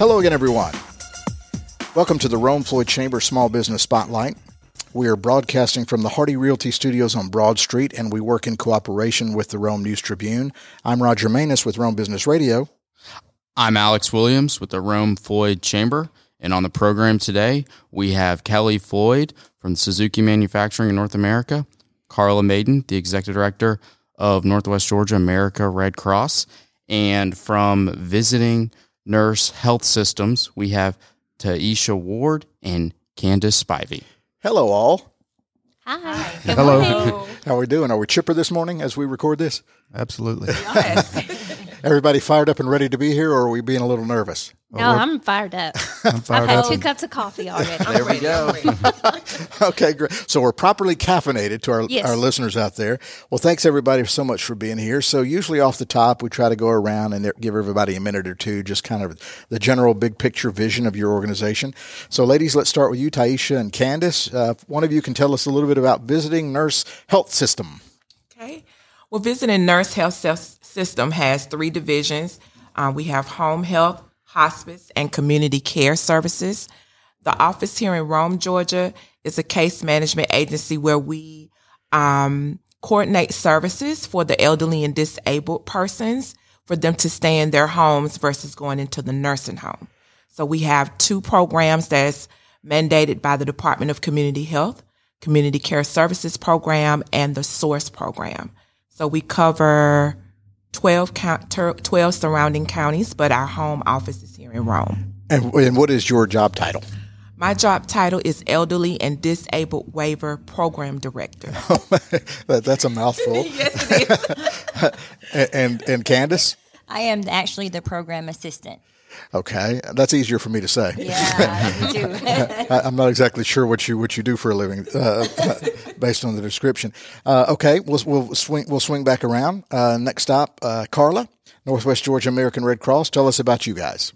Hello again, everyone. Welcome to the Rome Floyd Chamber Small Business Spotlight. We are broadcasting from the Hardy Realty Studios on Broad Street, and we work in cooperation with the Rome News Tribune. I'm Roger Manus with Rome Business Radio. I'm Alex Williams with the Rome Floyd Chamber. And on the program today, we have Kelly Floyd from Suzuki Manufacturing in North America, Carla Maiden, the Executive Director of Northwest Georgia America Red Cross, and from Visiting Nurse Health Systems, we have Taisha Ward and Candace Spivey. Hello, all. Hi. Good Hello. morning. How are we doing? Are we chipper this morning as we record this? Absolutely. Yes. Everybody fired up and ready to be here, or are we being a little nervous? No, I'm fired up. I'm I've had up. two cups of coffee already. There we go. Okay, great. So we're properly caffeinated to our, Yes. our listeners out there. Well, thanks everybody so much for being here. So usually off the top, we try to go around and give everybody a minute or two, just kind of the general big picture vision of your organization. So ladies, let's start with you, Taisha and Candace. Uh, one of you can tell us a little bit about Visiting Nurse Health System. Okay. Well, Visiting Nurse Health System has three divisions. Uh, we have home health, hospice, and community care services. The office here in Rome, Georgia, is a case management agency where we um, coordinate services for the elderly and disabled persons for them to stay in their homes versus going into the nursing home. So we have two programs that's mandated by the Department of Community Health, Community Care Services Program, and the Source Program. So we cover 12, count, 12 surrounding counties, but our home office is here in Rome. And, and what is your job title? My job title is Elderly and Disabled Waiver Program Director. That, that's a mouthful. yes, it is. and, and and Candace? I am actually the program assistant. Okay, that's easier for me to say. Yeah, me too. I, I'm not exactly sure what you what you do for a living, uh, based on the description. Uh, okay, we'll we'll swing we'll swing back around. Uh, next stop, uh, Carla, Northwest Georgia American Red Cross. Tell us about you guys.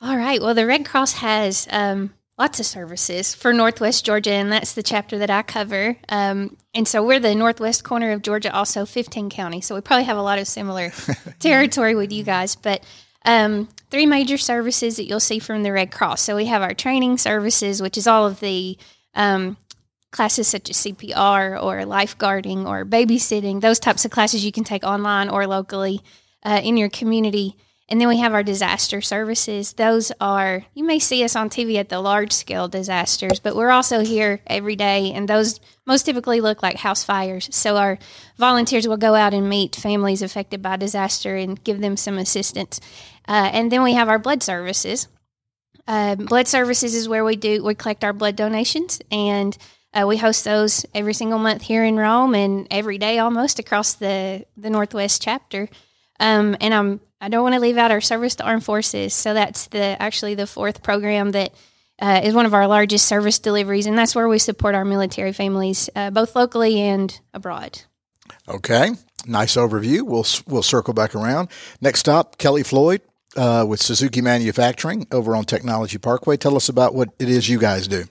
All right. Well, the Red Cross has um, lots of services for Northwest Georgia, and that's the chapter that I cover. Um, and so we're the northwest corner of Georgia, also 15 counties. So we probably have a lot of similar territory with you guys. But um, three major services that you'll see from the Red Cross. So we have our training services, which is all of the um, classes such as CPR or lifeguarding or babysitting, those types of classes you can take online or locally uh, in your community. And then we have our disaster services. Those are, you may see us on TV at the large scale disasters, but we're also here every day. And those most typically look like house fires. So our volunteers will go out and meet families affected by disaster and give them some assistance. Uh, and then we have our blood services. Um, blood services is where we do we collect our blood donations and uh, we host those every single month here in Rome and every day almost across the the Northwest chapter. Um, and I'm I don't want to leave out our service to armed forces. So that's the actually the fourth program that uh, is one of our largest service deliveries, and that's where we support our military families uh, both locally and abroad. Okay, nice overview. We'll we'll circle back around. Next stop, Kelly Floyd uh, with Suzuki Manufacturing over on Technology Parkway. Tell us about what it is you guys do.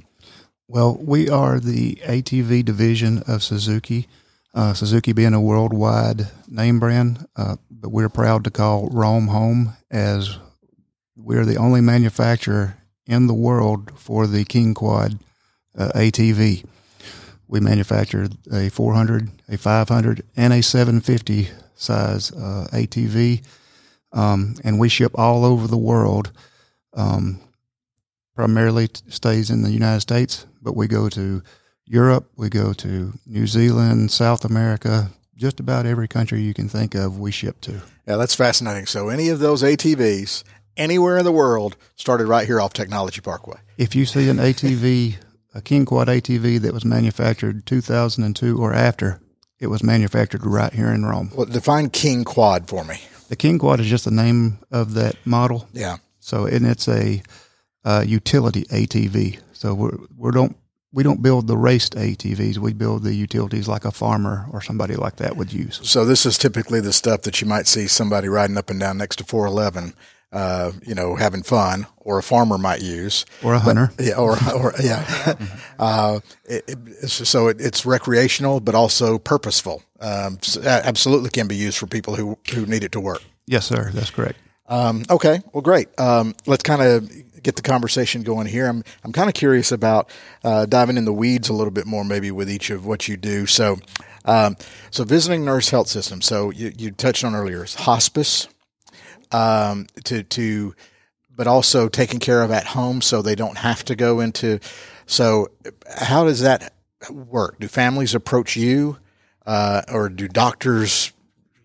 Well, we are the ATV division of Suzuki. Uh, Suzuki being a worldwide name brand, uh, but we're proud to call Rome home as we're the only manufacturer in the world for the King Quad uh, ATV. We manufacture a 400, a 500, and a 750 size uh, ATV, um, and we ship all over the world. Um, primarily stays in the United States, but we go to Europe, we go to New Zealand, South America, just about every country you can think of, we ship to. Yeah, that's fascinating. So any of those ATVs anywhere in the world started right here off Technology Parkway. If you see an ATV, a King Quad ATV that was manufactured 2002 or after, it was manufactured right here in Rome. Well, define King Quad for me. The King Quad is just the name of that model. Yeah. So, and it's a uh, utility ATV. So we're, we don't we don't build the raced ATVs. We build the utilities like a farmer or somebody like that would use. So this is typically the stuff that you might see somebody riding up and down next to 411, uh, you know, having fun, or a farmer might use. Or a hunter. Yeah, or, or yeah. uh, it, it, so it, it's recreational, but also purposeful. Um, so absolutely can be used for people who who need it to work. Yes, sir. That's correct. Um, okay, well, great. Um, let's kind of get the conversation going here. I'm I'm kind of curious about uh, diving in the weeds a little bit more, maybe with each of what you do. So, um, so visiting nurse health system. So you, you touched on earlier is hospice, um, to to, but also taking care of at home, so they don't have to go into. So, how does that work? Do families approach you, uh, or do doctors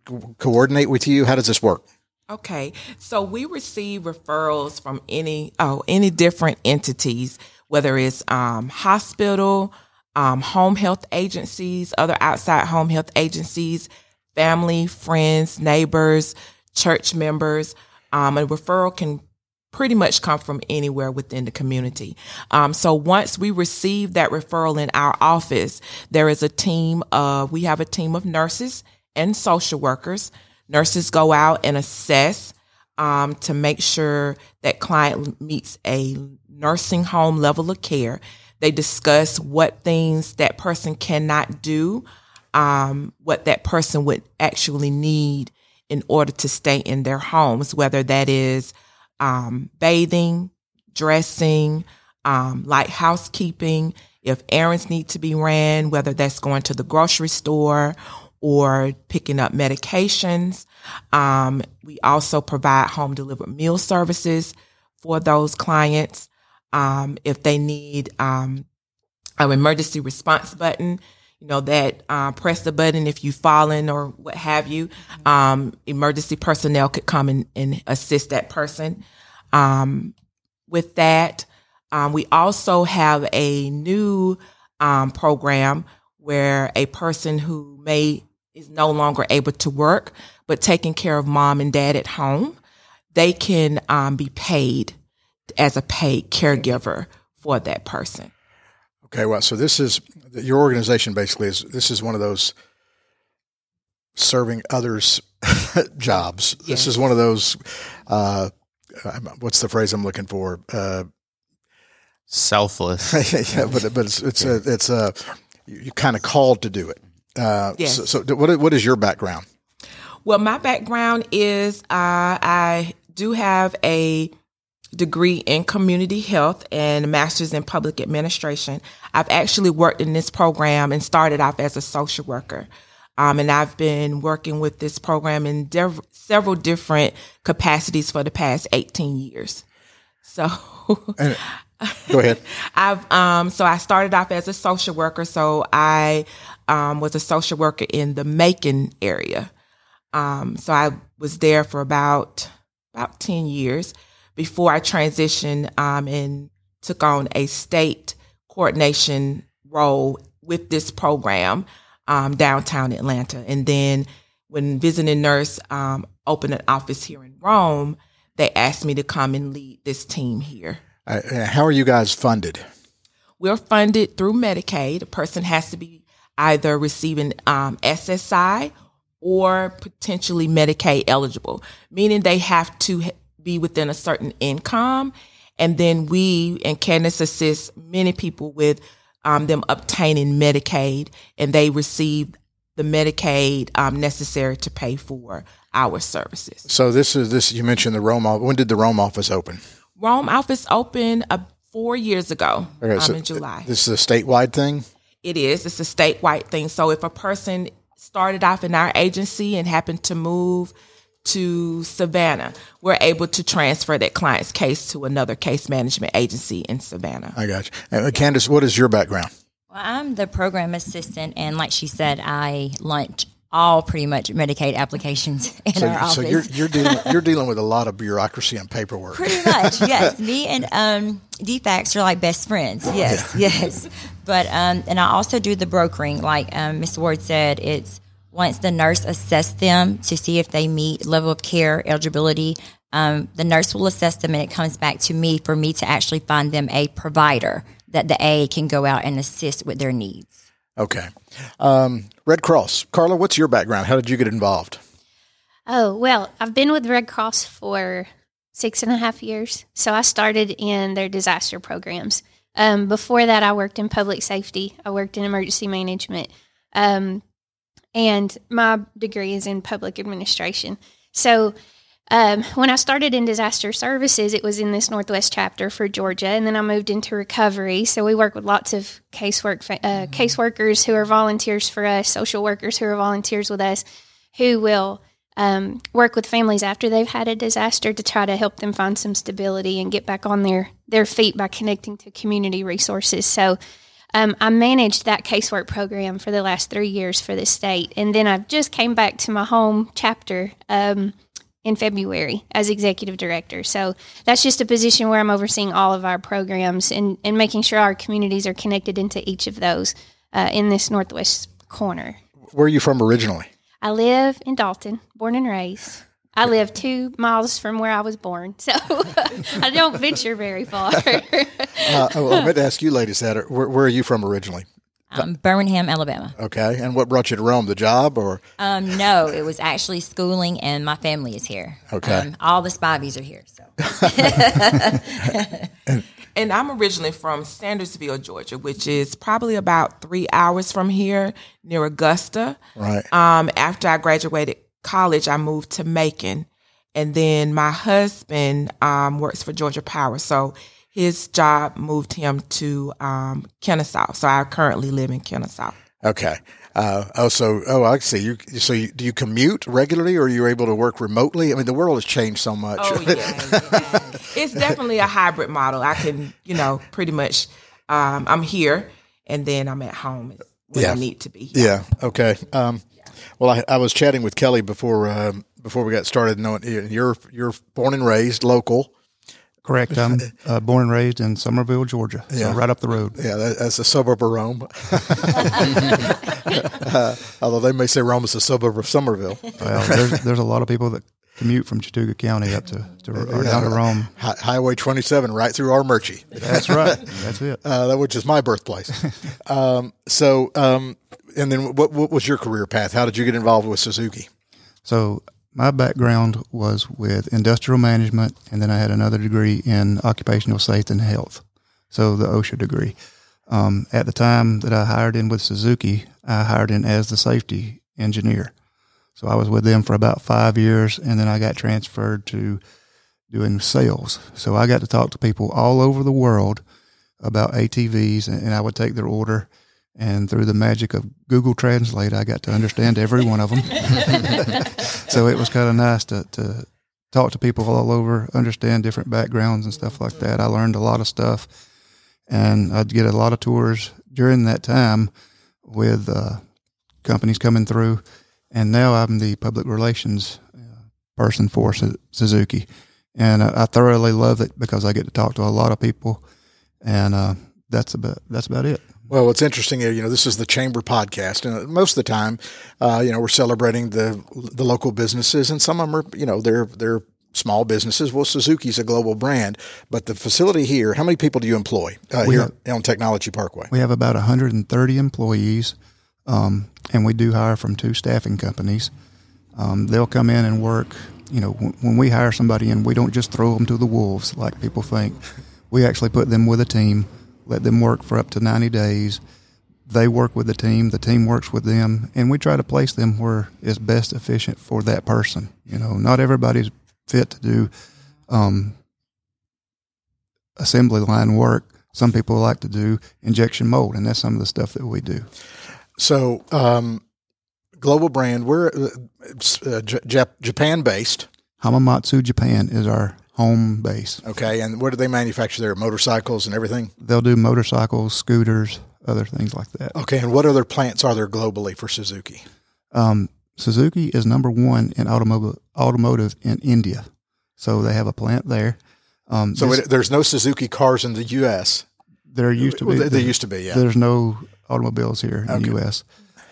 co- coordinate with you? How does this work? Okay, so we receive referrals from any oh any different entities, whether it's um, hospital, um, home health agencies, other outside home health agencies, family, friends, neighbors, church members. Um, a referral can pretty much come from anywhere within the community. Um, so once we receive that referral in our office, there is a team of we have a team of nurses and social workers Nurses go out and assess um, to make sure that client meets a nursing home level of care. They discuss what things that person cannot do, um, what that person would actually need in order to stay in their homes, whether that is um, bathing, dressing, um, housekeeping, if errands need to be ran, whether that's going to the grocery store or picking up medications. Um, we also provide home delivered meal services for those clients. Um, if they need um, an emergency response button, you know that uh, press the button if you've fallen or what have you. Um, emergency personnel could come and, and assist that person um, with that. Um, we also have a new program where a person who may is no longer able to work, but taking care of mom and dad at home, they can um, be paid as a paid caregiver for that person. Okay, well, so this is your organization basically is this is one of those serving others jobs. Yes. This is one of those. Uh, what's the phrase I'm looking for? Uh, Selfless. yeah, but but it's it's a it's a you kind of called to do it. Uh, yes. So, so, what what is your background? Well, my background is uh, I do have a degree in community health and a master's in public administration. I've actually worked in this program and started off as a social worker. Um, and I've been working with this program in dev- several different capacities for the past 18 years. So, go ahead. I've um, so I started off as a social worker. So I um, was a social worker in the Macon area. Um, so I was there for about about ten years before I transitioned um, and took on a state coordination role with this program um, downtown Atlanta. And then when visiting nurse um, opened an office here in Rome, they asked me to come and lead this team here. Uh, how are you guys funded? We're funded through Medicaid. A person has to be either receiving um, SSI or potentially Medicaid eligible, meaning they have to be within a certain income. And then we and Candace assist many people with um, them obtaining Medicaid, and they receive the Medicaid um, necessary to pay for our services. So this is this you mentioned the Rome. When did the Rome office open? Rome office opened uh, four years ago. Okay, um, so in July. This is a statewide thing. It is. It's a statewide thing. So if a person started off in our agency and happened to move to Savannah, we're able to transfer that client's case to another case management agency in Savannah. I got you. And Candace, what is your background? Well, I'm the program assistant, and like she said, I lunch all pretty much Medicaid applications in so, our office. So you're, you're dealing you're dealing with a lot of bureaucracy and paperwork. Pretty much, yes. Me and um, DFACS are like best friends. Yes, yeah. yes. But um, and I also do the brokering. Like um, Ms. Ward said, it's once the nurse assess them to see if they meet level of care eligibility. Um, the nurse will assess them, and it comes back to me for me to actually find them a provider that the A can go out and assist with their needs. Okay. Um, Red Cross. Carla, what's your background? How did you get involved? Oh, well, I've been with Red Cross for six and a half years. So I started in their disaster programs. Um, before that, I worked in public safety, I worked in emergency management. Um, and my degree is in public administration. So um, when I started in disaster services, it was in this Northwest chapter for Georgia, and then I moved into recovery. So we work with lots of casework fa- uh, caseworkers who are volunteers for us, social workers who are volunteers with us, who will um, work with families after they've had a disaster to try to help them find some stability and get back on their their feet by connecting to community resources. So. Um, I managed that casework program for the last three years for the state, and then I've just came back to my home chapter um, in February as executive director. So that's just a position where I'm overseeing all of our programs and, and making sure our communities are connected into each of those uh, in this northwest corner. Where are you from originally? I live in Dalton, born and raised. I live two miles from where I was born, so I don't venture very far. Uh, well, I meant to ask you ladies that. Where, where are you from originally? Um, Birmingham, Alabama. Okay. And what brought you to Rome? The job or? Um, no, it was actually schooling, and my family is here. Okay. Um, all the Spiveys are here. So And I'm originally from Sandersville, Georgia, which is probably about three hours from here near Augusta. Right. Um, after I graduated college, I moved to Macon. And then my husband um, works for Georgia Power. So his job moved him to um, Kennesaw. So I currently live in Kennesaw. Okay. Uh, oh, so oh, I see. You so you, do you commute regularly, or are you able to work remotely? I mean, the world has changed so much. Oh yeah, yeah. it's definitely a hybrid model. I can, you know, pretty much. Um, I'm here, and then I'm at home when Yeah. I need to be. Yeah. Okay. Um, well, I, I was chatting with Kelly before um, before we got started. Knowing you're you're born and raised local. Correct. I'm uh, born and raised in Summerville, Georgia. Yeah. Right up the road. Yeah, that, that's a suburb of Rome. Uh, although they may say Rome is a suburb of Summerville. Well, there's, there's a lot of people that commute from Chattooga County up to, to or down to Rome. Hi, Highway 27, right through Armuchee. That's right. That's it. uh, that which is my birthplace. um, so, um, and then what, what was your career path? How did you get involved with Suzuki? So my background was with industrial management, and then I had another degree in occupational safety and health. So the OSHA degree. Um, at the time that I hired in with Suzuki, I hired in as the safety engineer. So I was with them for about five years, and then I got transferred to doing sales. So I got to talk to people all over the world about ATVs, and, and I would take their order. And through the magic of Google Translate, I got to understand every one of them. so it was kind of nice to, to talk to people all over, understand different backgrounds and stuff like that. I learned a lot of stuff, and I'd get a lot of tours during that time with uh, companies coming through. And now I'm the public relations uh, person for Suzuki, and I, I thoroughly love it because I get to talk to a lot of people, and uh, that's about that's about it. Well, what's interesting, you know, this is the Chamber podcast, and most of the time, uh, you know, we're celebrating the the local businesses, and some of them are, you know, they're they're small businesses. Well, Suzuki's a global brand, but the facility here, how many people do you employ uh, here on Technology Parkway? We have about 130 employees, um, and we do hire from two staffing companies. Um, they'll come in and work. You know, when, when we hire somebody in, we don't just throw them to the wolves like people think. We actually put them with a team, let them work for up to 90 days. They work with the team, the team works with them, and we try to place them where is best efficient for that person. You know, not everybody's fit to do um, assembly line work. Some people like to do injection mold, and that's some of the stuff that we do. So, um, global brand, we're uh, uh, J- Japan based. Hamamatsu Japan is our home base. Okay, and what do they manufacture there? Motorcycles and everything. They'll do motorcycles, scooters, other things like that. Okay, and what other plants are there globally for Suzuki? Um, Suzuki is number one in automotive automotive in India, so they have a plant there. Um, So this- it, there's no Suzuki cars in the U.S. there used to be. Well, there used to be, yeah. There's no automobiles here in Okay. the U.S.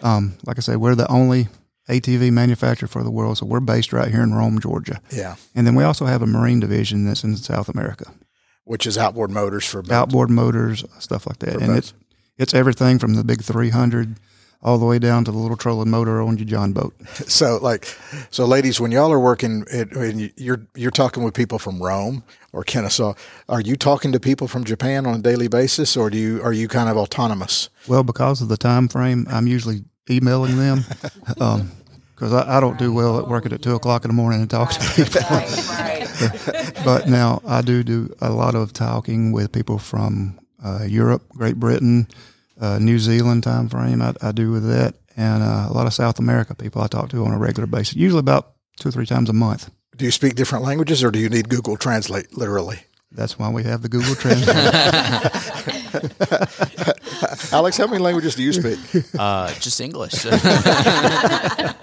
Um, like I said, we're the only ATV manufacturer for the world, so we're based right here in Rome, Georgia. Yeah, And then we also have a marine division that's in South America. which is outboard motors for boats. outboard motors, stuff like that. For and boats. it's it's everything from the big 300 all the way down to the little trolling motor on your John boat. So, like, so ladies, when y'all are working, it, when you're you're talking with people from Rome or Kennesaw, are you talking to people from Japan on a daily basis, or do you are you kind of autonomous? Well, because of the time frame, I'm usually emailing them. um, because I, I don't do well at working at two o'clock in the morning and talk to people. right. but now I do do a lot of talking with people from uh, Europe, Great Britain, uh, New Zealand time frame. I, I do with that, and uh, a lot of South America people I talk to on a regular basis, usually about two or three times a month. Do you speak different languages or do you need Google Translate literally? That's why we have the Google Translate. Alex, how many languages do you speak? Uh, just English. I,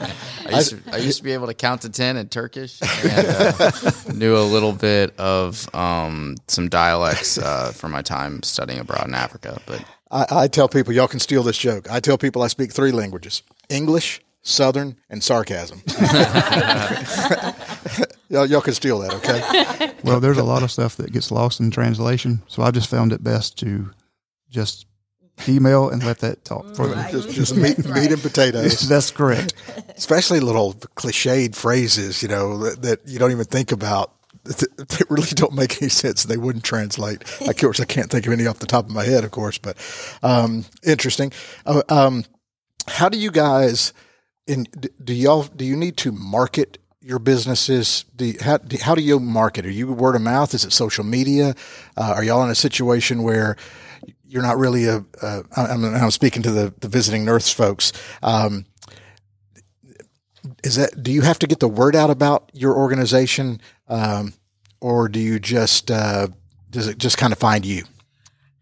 used to, I used to be able to count to 10 in Turkish and uh, knew a little bit of um, some dialects uh, from my time studying abroad in Africa. But I, I tell people, y'all can steal this joke. I tell people I speak three languages English, Southern, and sarcasm. y'all, y'all can steal that, okay? well, there's a lot of stuff that gets lost in translation, so I just found it best to just email and let that talk for them. Just, just meat, meat and potatoes. That's correct. Especially little cliched phrases, you know, that, that you don't even think about. That really don't make any sense. They wouldn't translate. Of course, I can't think of any off the top of my head, of course, but um, interesting. Uh, um, how do you guys? In do y'all do you need to market your businesses? Do you, how, do, how do you market? Are you word of mouth? Is it social media? Uh, are y'all in a situation where you're not really a? a I'm, I'm speaking to the, the visiting nurse folks. Um, is that do you have to get the word out about your organization, um, or do you just uh, does it just kind of find you?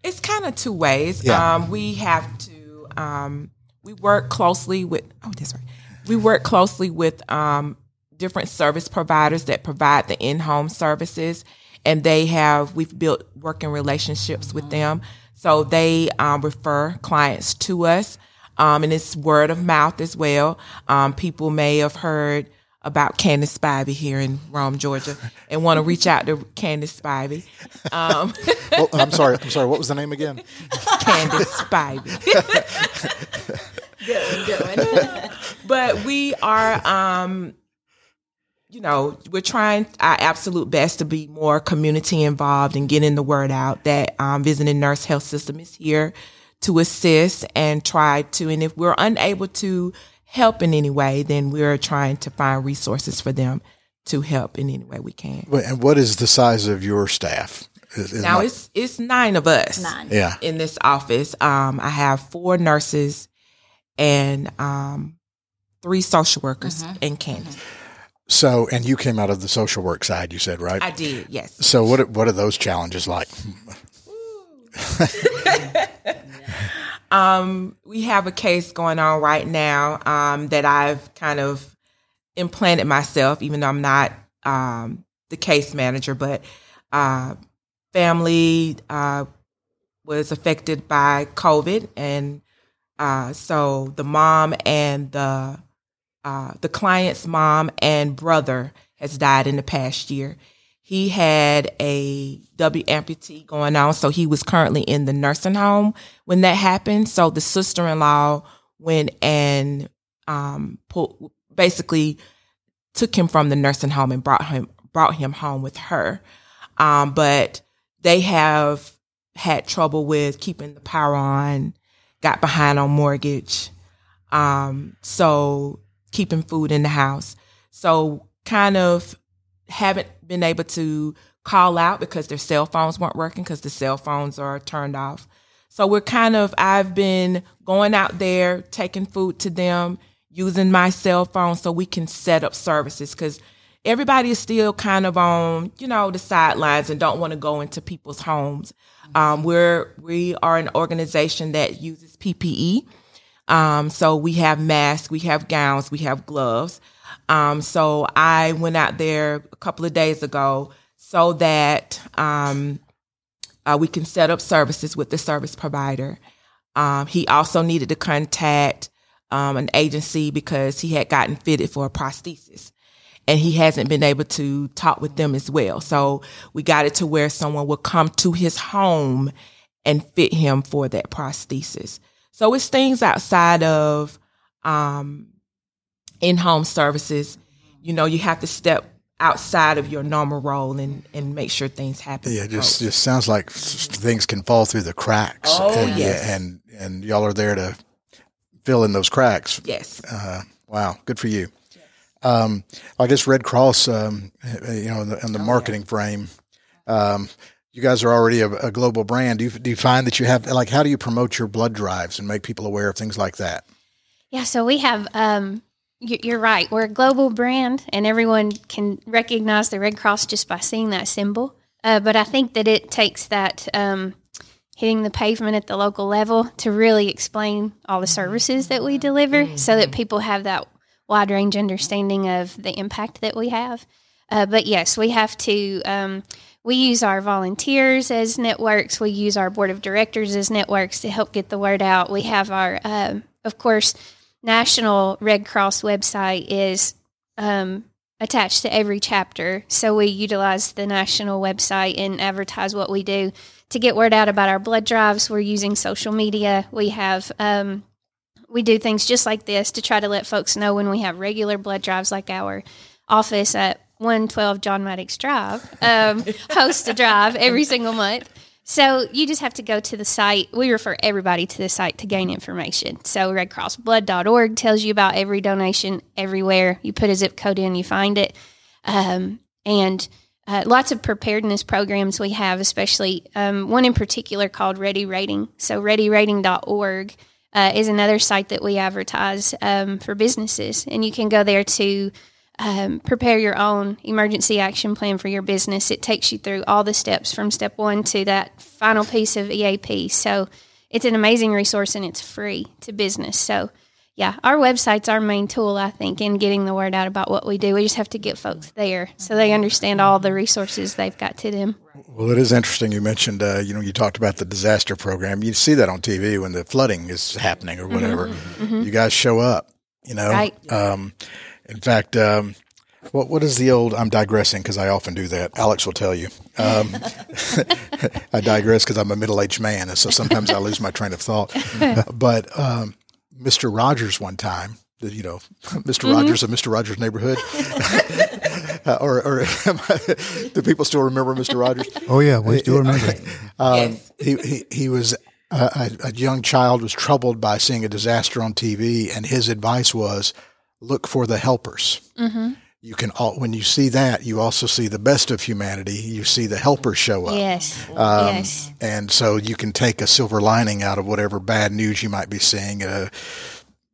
It's kind of two ways. Yeah. Um, we have to. Um, we work closely with. Oh, that's right. We work closely with um, different service providers that provide the in-home services, and they have. We've built working relationships with them, so they um, refer clients to us, um, and it's word of mouth as well. Um, people may have heard about Candace Spivey here in Rome, Georgia, and want to reach out to Candace Spivey. Um, Well, I'm sorry. I'm sorry. What was the name again? Candace Spivey. good, good one. but we are, um, you know, we're trying our absolute best to be more community involved and getting the word out that um, Visiting Nurse Health System is here to assist and try to. And if we're unable to help in any way, then we're trying to find resources for them to help in any way we can. And what is the size of your staff? Is- is Now my- it's it's nine of us. Nine. yeah. in this office. Um, I have four nurses and um, three social workers and Candace. So, and you came out of the social work side, you said, right? I did, yes. so, what are- what are those challenges like? Um, we have a case going on right now um, that I've kind of implanted myself, even though I'm not um, the case manager, but uh, family uh, was affected by COVID, and uh, so the mom and the uh, the client's mom and brother has died in the past year. He had a W amputee going on, so he was currently in the nursing home when that happened. So the sister in law went and um, pull, basically took him from the nursing home and brought him brought him home with her. Um, but they have had trouble with keeping the power on, got behind on mortgage, um, so keeping food in the house. So kind of haven't been able to call out because their cell phones weren't working because the cell phones are turned off. So we're kind of, I've been going out there, taking food to them, using my cell phone so we can set up services because everybody is still kind of on, you know, the sidelines and don't want to go into people's homes. Um, we're, we are an organization that uses PPE. Um, so we have masks, we have gowns, we have gloves. Um, so I went out there a couple of days ago so that um, uh, we can set up services with the service provider. Um, he also needed to contact um, an agency because he had gotten fitted for a prosthesis and he hasn't been able to talk with them as well. So we got it to where someone would come to his home and fit him for that prosthesis. So it's things outside of um, in-home services. You know, you have to step outside of your normal role and, and make sure things happen. Yeah, just just sounds like things can fall through the cracks. Oh, and, yes. and and y'all are there to fill in those cracks. yes. Uh, wow, good for you. Um, I guess Red Cross, um, you know, in the, in the marketing frame, um, you guys are already a, a global brand. Do you, do you find that you have like how do you promote your blood drives and make people aware of things like that? Yeah, so we have. Um, you- you're right. We're a global brand, and everyone can recognize the Red Cross just by seeing that symbol. Uh, but I think that it takes that um, hitting the pavement at the local level to really explain all the services that we deliver, so that people have that wide range understanding of the impact that we have. Uh, but yes, we have to. Um, we use our volunteers as networks. We use our board of directors as networks to help get the word out. We have our, um, of course, National Red Cross website is um, attached to every chapter. So we utilize the national website and advertise what we do to get word out about our blood drives. We're using social media. We have um, we do things just like this to try to let folks know when we have regular blood drives, like our office at 112 John Maddox Drive, um, hosts a drive every single month. So you just have to go to the site. We refer everybody to the site to gain information. So redcrossblood.org tells you about every donation everywhere. You put a zip code in, you find it. Um, and uh, lots of preparedness programs we have, especially um, one in particular called Ready Rating. So readyrating.org uh, is another site that we advertise um, for businesses. And you can go there to um, prepare your own emergency action plan for your business. It takes you through all the steps from step one to that final piece of EAP. So it's an amazing resource and it's free to business. So yeah, our website's our main tool, I think, in getting the word out about what we do. We just have to get folks there so they understand all the resources they've got to them. Well, it is interesting. You mentioned, uh, you know, you talked about the disaster program. You see that on TV when the flooding is happening or whatever. You guys show up, you know. Right. Um, in fact, um, what what is the old? I'm digressing because I often do that. Alex will tell you. Um, I digress because I'm a middle aged man, and so sometimes I lose my train of thought. but um, Mr. Rogers, one time, you know, mister Rogers of Mr. Rogers' neighborhood, Uh, or, or do people still remember Mr. Rogers? Oh yeah, we still remember. it. Um, he, he he was uh, a, a young child was troubled by seeing a disaster on TV, and his advice was look for the helpers. Mm-hmm. You can all, when you see that, you also see the best of humanity. You see the helpers show up. Yes. Um, yes. And so you can take a silver lining out of whatever bad news you might be seeing, a,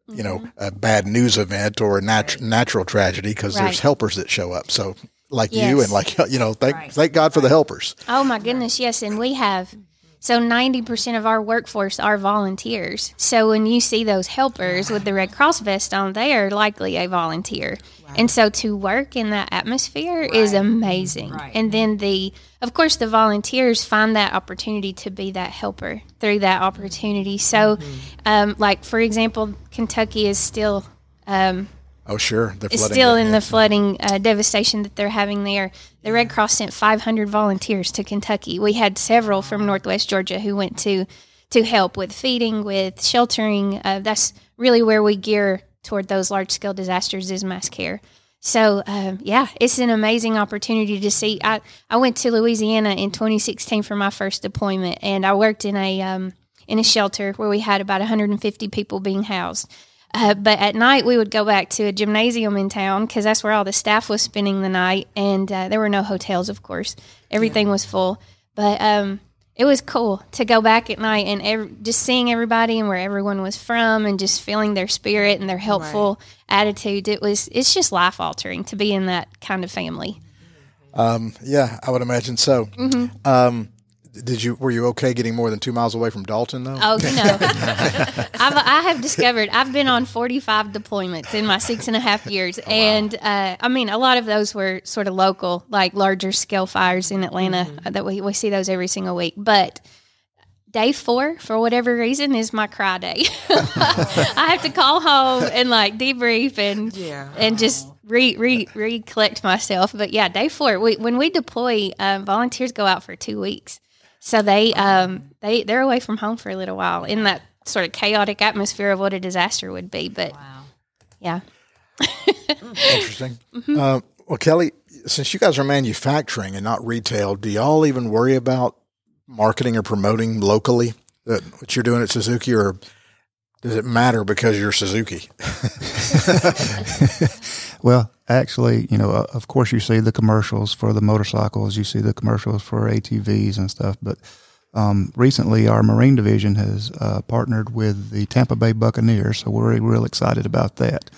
you know, Mm-hmm. a bad news event or a nat- natural tragedy because Right. there's helpers that show up. So like you and like, you know, thank, thank God for the helpers. Oh my goodness, yes, and we have so 90% of our workforce are volunteers. So when you see those helpers with the Red Cross vest on, they are likely a volunteer. And so to work in that atmosphere is amazing. And then the of course the volunteers find that opportunity to be that helper through that opportunity. So um, like for example, Kentucky is still um, Oh, sure. The is still in the flooding uh, devastation that they're having there. The Red Cross sent 500 volunteers to Kentucky. We had several from Northwest Georgia who went to to help with feeding, with sheltering. Uh, that's really where we gear toward those large scale disasters is mass care. So um, yeah, it's an amazing opportunity to see. I I went to Louisiana in 2016 for my first deployment, and I worked in a um, in a shelter where we had about 150 people being housed. Uh, but at night, we would go back to a gymnasium in town because that's where all the staff was spending the night, and uh, there were no hotels, of course. Everything was full, but um, it was cool to go back at night and just seeing everybody and where everyone was from, and just feeling their spirit and their helpful attitude. It was it's just life altering to be in that kind of family. Yeah, I would imagine so. Mm-hmm. Um, did you were you okay getting more than two miles away from Dalton though? Oh, you know, I've, I have discovered I've been on 45 deployments in my six and a half years. And uh, I mean, a lot of those were sort of local, like larger scale fires in Atlanta uh, that we, we see those every single week. But day four, for whatever reason, is my cry day. I have to call home and like debrief and Yeah. and just re, re recollect myself. But yeah, day four, we, when we deploy, um, volunteers go out for two weeks. So they um they they're away from home for a little while in that sort of chaotic atmosphere of what a disaster would be. But yeah, Interesting. Mm-hmm. Uh, well, Kelly, since you guys are manufacturing and not retail, do y'all even worry about marketing or promoting locally that what you're doing at Suzuki, or does it matter because you're Suzuki? Well, actually, you know, uh, of course, you see the commercials for the motorcycles, you see the commercials for ATVs and stuff, but um, recently our Marine Division has uh, partnered with the Tampa Bay Buccaneers, so we're real excited about that.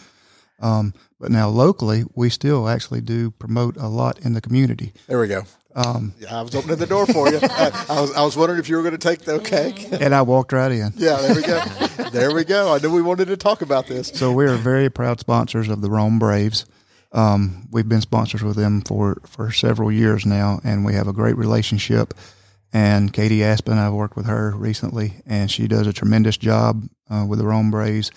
Um, but now locally, we still actually do promote a lot in the community. There we go. Um, yeah, I was opening the door for you. I, I, was I was wondering if you were going to take the cake. And I walked right in. Yeah, there we go. there we go. I knew we wanted to talk about this. So we are very proud sponsors of the Rome Braves. Um, we've been sponsors with them for, for several years now, and we have a great relationship. And Katie Aspen, I've worked with her recently, and she does a tremendous job uh, with the Rome Braves.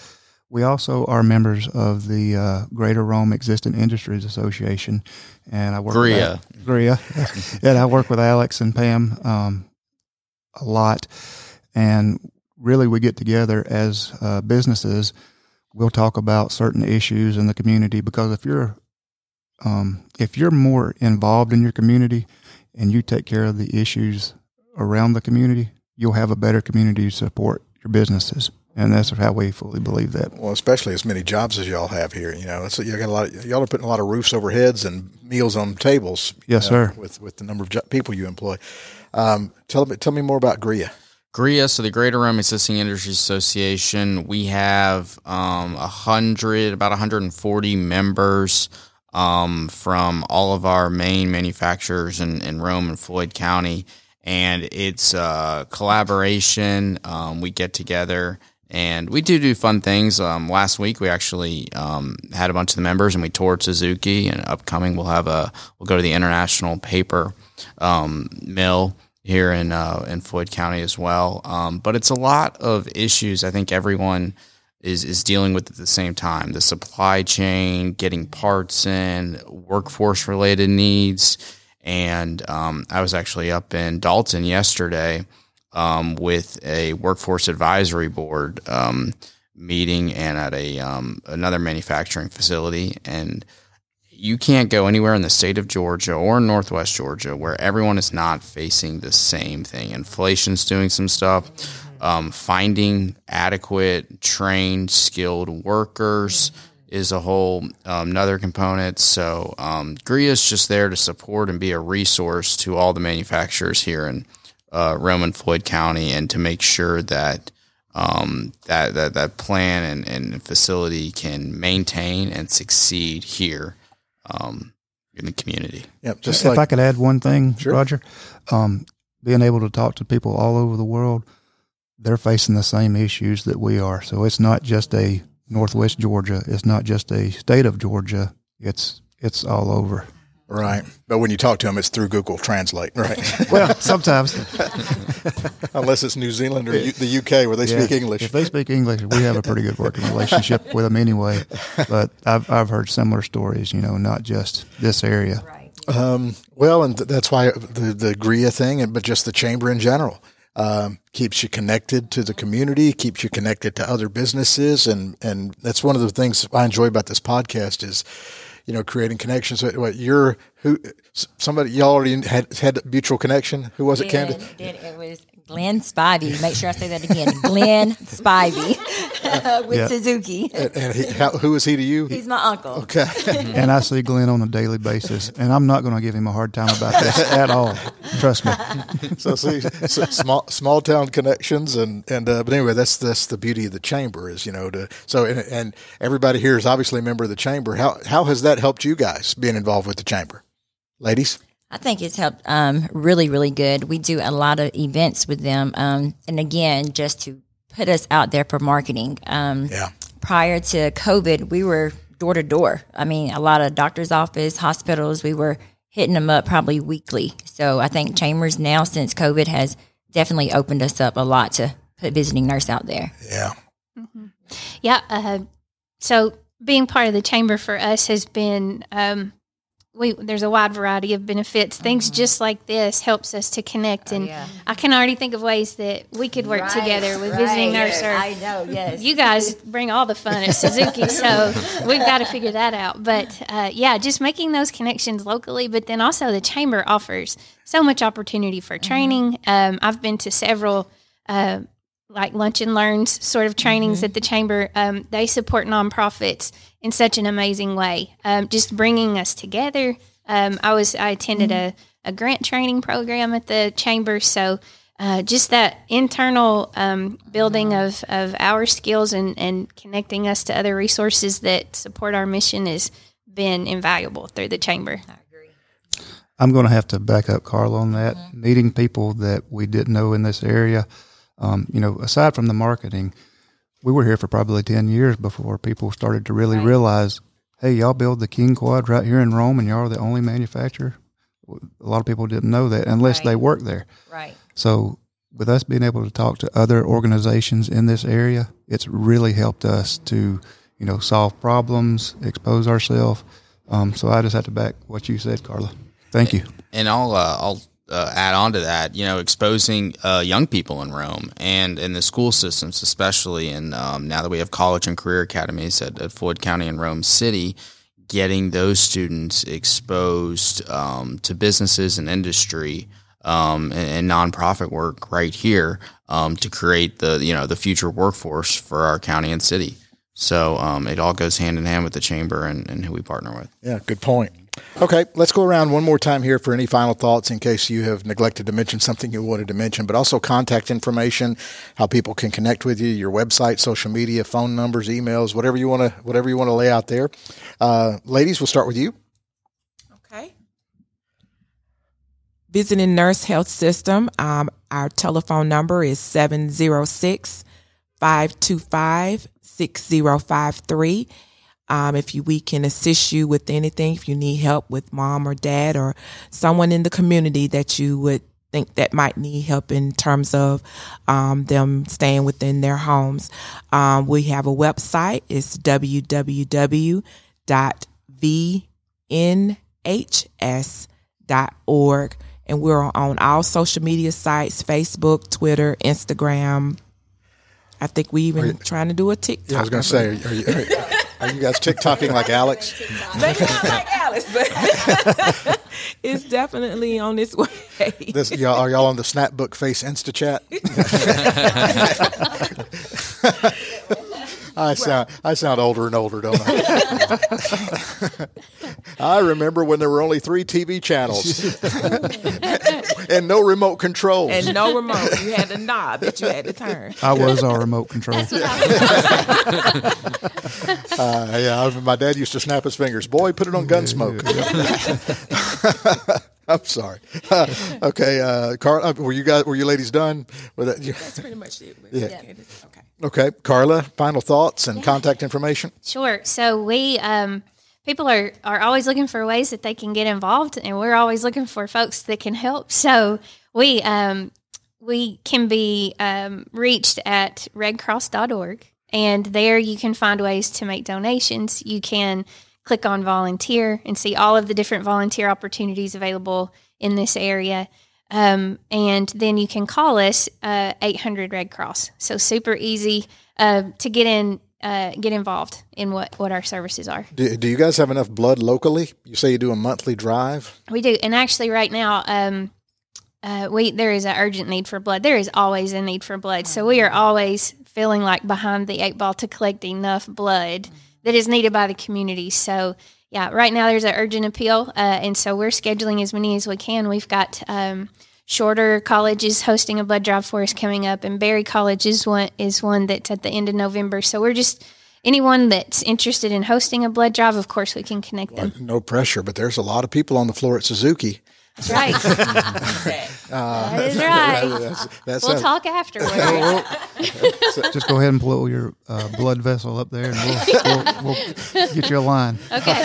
We also are members of the uh, Greater Rome Existing Industries Association, and I work GRIA. with GRIA, and I work with Alex and Pam um, a lot. And really, we get together as uh, businesses. We'll talk about certain issues in the community because if you're um, if you're more involved in your community and you take care of the issues around the community, you'll have a better community to support your businesses and that's how we fully believe that. Well, especially as many jobs as y'all have here, you know, it's, you got a lot. Of, y'all are putting a lot of roofs over heads and meals on tables. Yes, sir. With with the number of jo- people you employ. Um, tell me, tell me more about GRIA. GRIA, so the Greater Rome Existing Industries Association, we have um, a hundred, about 140 members um, from all of our main manufacturers in, in Rome and Floyd County, and it's a collaboration. Um, we get together and we do do fun things. Um, last week we actually um, had a bunch of the members and we toured Suzuki. And upcoming we'll have a we'll go to the International Paper um, Mill here in uh, in Floyd County as well. Um, but it's a lot of issues. I think everyone is is dealing with at the same time: the supply chain, getting parts in, workforce related needs. And um, I was actually up in Dalton yesterday um, with a workforce advisory board um, meeting and at a um, another manufacturing facility, and you can't go anywhere in the state of Georgia or Northwest Georgia where everyone is not facing the same thing. Inflation's doing some stuff. Um, finding adequate, trained, skilled workers is a whole um, another component. So um, GRIA is just there to support and be a resource to all the manufacturers here in uh, Roman Floyd County and to make sure that um, that, that that plan and, and facility can maintain and succeed here um, in the community. Yep. Just if like I could add one thing, Sure. Roger, um, being able to talk to people all over the world, they're facing the same issues that we are. So it's not just a Northwest Georgia. It's not just a state of Georgia. It's it's all over. right, but when you talk to them, it's through Google Translate, right? Well, sometimes Unless it's New Zealand or U- the UK where they speak English. If they speak English, we have a pretty good working relationship with them anyway. But I've I've heard similar stories. You know, not just this area. Um, well, and th- that's why the the GRIA thing, and but just the chamber in general, um, keeps you connected to the community, keeps you connected to other businesses, and and that's one of the things I enjoy about this podcast is, you know, creating connections. What- What you're who somebody y'all already had had mutual connection. Who was it, Candace? Did, it was Glenn Spivey. Make sure I say that again. Glenn Spivey with Yeah. Suzuki. And, and he, how, who is he to you? He's my uncle. okay. And I see Glenn on a daily basis, and I'm not going to give him a hard time about this at all. Trust me. so see, so small small town connections, and and uh, but anyway, that's that's the beauty of the chamber is you know to so and, and everybody here is obviously a member of the chamber. How how has that helped you guys being involved with the chamber, ladies? I think it's helped um, really, really good. We do a lot of events with them. Um, and again, just to put us out there for marketing. Um, Yeah. Prior to COVID, we were door to door. I mean, a lot of doctor's office, hospitals, we were hitting them up probably weekly. So I think Chambers now, since COVID, has definitely opened us up a lot to put visiting nurse out there. Yeah. Yeah. Uh, so being part of the chamber for us has been um, we there's a wide variety of benefits. Things just like this helps us to connect, and yeah. I can already think of ways that we could work together with visiting nurse. I know, yes. you guys bring all the fun at Suzuki, so we've got to figure that out. But uh, yeah, just making those connections locally, but then also the chamber offers so much opportunity for training. Um, I've been to several uh, like lunch and learns sort of trainings at the chamber. Um, they support nonprofits in such an amazing way, um, just bringing us together. Um, I was I attended a, a grant training program at the chamber, so uh, just that internal um, building of, of our skills and, and connecting us to other resources that support our mission has been invaluable through the chamber. I'm going to have to back up carl on that. Meeting people that we didn't know in this area, um, you know, aside from the marketing, we were here for probably 10 years before people started to really realize, hey, y'all build the KingQuad right here in Rome and y'all are the only manufacturer. A lot of people didn't know that unless they work there. Right. So, with us being able to talk to other organizations in this area, it's really helped us to, you know, solve problems, expose ourselves. Um, so, I just have to back what you said, Carla. Thank you. and I'll uh, I'll uh, add on to that. You know, exposing uh, young people in Rome and in the school systems, especially, and um, now that we have college and career academies at, at Floyd County and Rome City, getting those students exposed um, to businesses and industry. Um, and, and nonprofit work right here um, to create the you know the future workforce for our county and city. So um, it all goes hand in hand with the chamber and, and who we partner with. Yeah, good point. Okay, let's go around one more time here for any final thoughts in case you have neglected to mention something you wanted to mention, but also contact information, how people can connect with you, your website, social media, phone numbers, emails, whatever you want to whatever you want to lay out there. Uh, ladies, we'll start with you. Okay. Visiting Nurse Health System, um, our telephone number is 706 525 6053. Um, if you, we can assist you with anything, if you need help with mom or dad or someone in the community that you would think that might need help in terms of um, them staying within their homes, um, we have a website. It's www.vnhs.org. And we're on all social media sites Facebook, Twitter, Instagram. I think we even trying to do a TikTok. Yeah, I was going to say, are you, are, you, are you guys TikToking like Alex? Maybe not like Alice, but it's definitely on its way. This, y'all, are y'all on the Snapbook Face Insta chat? I sound I sound older and older, don't I? I remember when there were only three TV channels and no remote controls. and no remote. You had a knob that you had to turn. I was our remote control. Uh, yeah, I- my dad used to snap his fingers. Boy, put it on Gunsmoke. I'm sorry. okay, uh, Carl, uh, were you guys, were you ladies done with that? You- That's pretty much it. Yeah. Okay. Okay. Carla, final thoughts and contact information. Sure. So we um, people are are always looking for ways that they can get involved, and we're always looking for folks that can help. So we um, we can be um, reached at redcross.org, and there you can find ways to make donations. You can click on volunteer and see all of the different volunteer opportunities available in this area. Um, and then you can call us uh, 800 Red Cross. So super easy uh, to get in, uh, get involved in what what our services are. Do, do you guys have enough blood locally? You say you do a monthly drive. We do, and actually, right now, um, uh, we there is an urgent need for blood. There is always a need for blood, so we are always feeling like behind the eight ball to collect enough blood that is needed by the community. So. Yeah, right now there's an urgent appeal, uh, and so we're scheduling as many as we can. We've got um, Shorter colleges hosting a blood drive for us coming up, and Berry College is one is one that's at the end of November. So we're just anyone that's interested in hosting a blood drive. Of course, we can connect them. No pressure, but there's a lot of people on the floor at Suzuki. That's right. that is right. That's, that's We'll talk afterwards. Just go ahead and pull your uh, blood vessel up there, and we'll, we'll, we'll get you a line. Okay.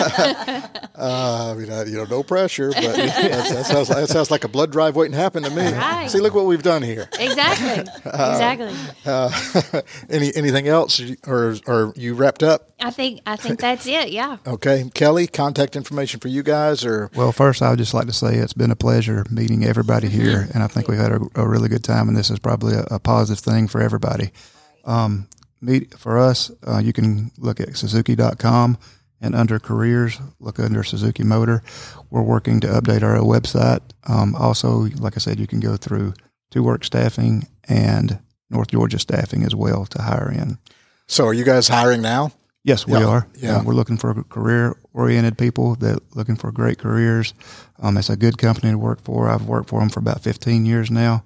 Uh, I mean, I, you know, no pressure, but that's, that, sounds, that sounds like a blood drive waiting to happen to me. Right. See, look what we've done here. Exactly. Exactly. Uh, any anything else, or or you wrapped up? I think I think that's it. Yeah. Okay, Kelly, contact information for you guys, or Well, first, I would just like to say it's been a pleasure meeting everybody here, and I think we've had a, a really good time, and this is probably a, a positive thing for everybody. Um, meet for us, uh, you can look at Suzuki.com and under careers, look under Suzuki Motor. We're working to update our website. Um, also, like I said, you can go through To Work Staffing and North Georgia staffing as well to hire in. So, are you guys hiring now? Yes, we Yeah, are. yeah. Uh, we're looking for career oriented people that looking for great careers. Um, it's a good company to work for. I've worked for them for about 15 years now,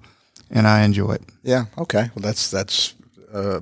and I enjoy it. Yeah. Okay. Well, that's that's uh,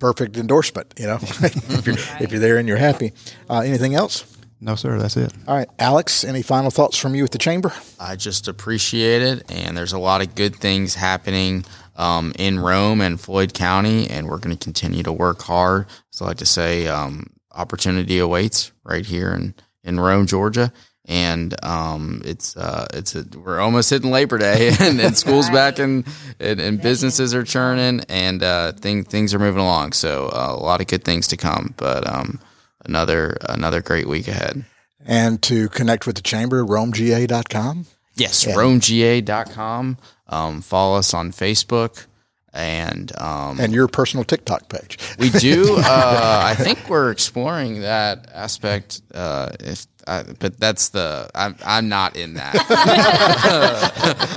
perfect endorsement. You know, if you're if you're there and you're happy. Uh, anything else? No, sir, that's it. All right, Alex. Any final thoughts from you at the chamber? I just appreciate it, and there's a lot of good things happening um, in Rome and Floyd County, and we're going to continue to work hard. So, I like to say, um, opportunity awaits right here in, in Rome, Georgia, and um, it's uh, it's a, we're almost hitting Labor Day, and, and school's back, and, and and businesses are churning, and uh, thing, things are moving along. So, uh, a lot of good things to come, but um, another another great week ahead. And to connect with the chamber, romega.com. Yes, romega.com. Um, follow us on Facebook. And um, and your personal TikTok page. we do. Uh, I think we're exploring that aspect. Uh, if I, but that's the I'm I'm not in that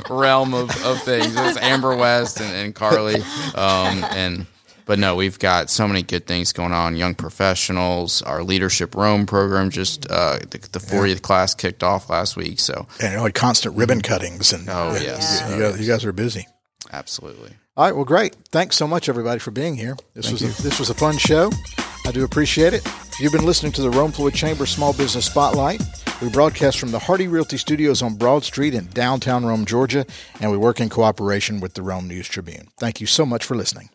realm of, of things. It's Amber West and, and Carly. Um, and but no, we've got so many good things going on. Young professionals, our leadership Rome program just uh, the, the 40th class kicked off last week. So And you know, constant ribbon cuttings. And Oh, yes. you, you guys, you guys are busy. absolutely. All right. Well, great. Thanks so much, everybody, for being here. This was a, this was a fun show. I do appreciate it. You've been listening to the Rome Floyd Chamber Small Business Spotlight. We broadcast from the Hardy Realty Studios on Broad Street in downtown Rome, Georgia, and we work in cooperation with the Rome News Tribune. Thank you so much for listening.